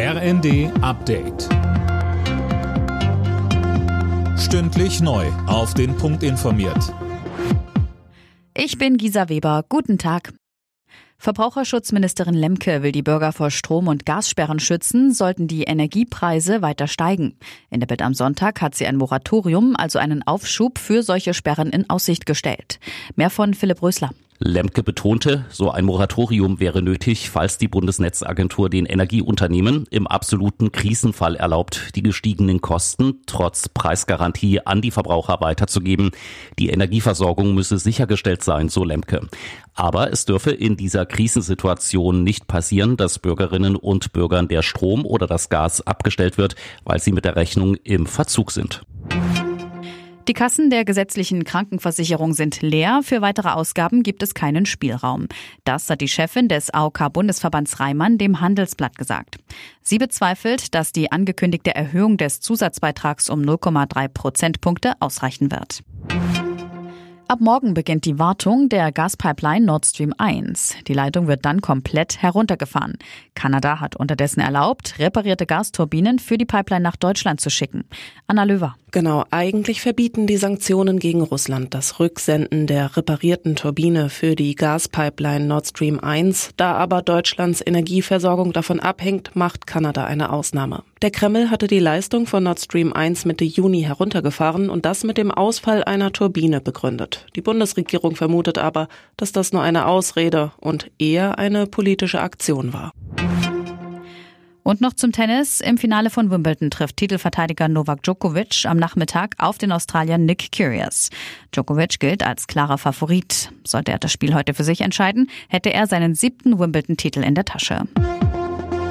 RND Update. Stündlich neu. Auf den Punkt informiert. Ich bin Gisa Weber. Guten Tag. Verbraucherschutzministerin Lemke will die Bürger vor Strom- und Gassperren schützen, sollten die Energiepreise weiter steigen. In der Bild am Sonntag hat sie ein Moratorium, also einen Aufschub für solche Sperren in Aussicht gestellt. Mehr von Philipp Rösler. Lemke betonte, so ein Moratorium wäre nötig, falls die Bundesnetzagentur den Energieunternehmen im absoluten Krisenfall erlaubt, die gestiegenen Kosten trotz Preisgarantie an die Verbraucher weiterzugeben. Die Energieversorgung müsse sichergestellt sein, so Lemke. Aber es dürfe in dieser Krisensituation nicht passieren, dass Bürgerinnen und Bürgern der Strom oder das Gas abgestellt wird, weil sie mit der Rechnung im Verzug sind. Die Kassen der gesetzlichen Krankenversicherung sind leer. Für weitere Ausgaben gibt es keinen Spielraum. Das hat die Chefin des AOK-Bundesverbands Reimann dem Handelsblatt gesagt. Sie bezweifelt, dass die angekündigte Erhöhung des Zusatzbeitrags um 0,3 Prozentpunkte ausreichen wird. Ab morgen beginnt die Wartung der Gaspipeline Nord Stream 1. Die Leitung wird dann komplett heruntergefahren. Kanada hat unterdessen erlaubt, reparierte Gasturbinen für die Pipeline nach Deutschland zu schicken. Anna Löwer. Genau, eigentlich verbieten die Sanktionen gegen Russland das Rücksenden der reparierten Turbine für die Gaspipeline Nord Stream 1. Da aber Deutschlands Energieversorgung davon abhängt, macht Kanada eine Ausnahme. Der Kreml hatte die Leistung von Nord Stream 1 Mitte Juni heruntergefahren und das mit dem Ausfall einer Turbine begründet. Die Bundesregierung vermutet aber, dass das nur eine Ausrede und eher eine politische Aktion war. Und noch zum Tennis. Im Finale von Wimbledon trifft Titelverteidiger Novak Djokovic am Nachmittag auf den Australier Nick Curious. Djokovic gilt als klarer Favorit. Sollte er das Spiel heute für sich entscheiden, hätte er seinen siebten Wimbledon-Titel in der Tasche.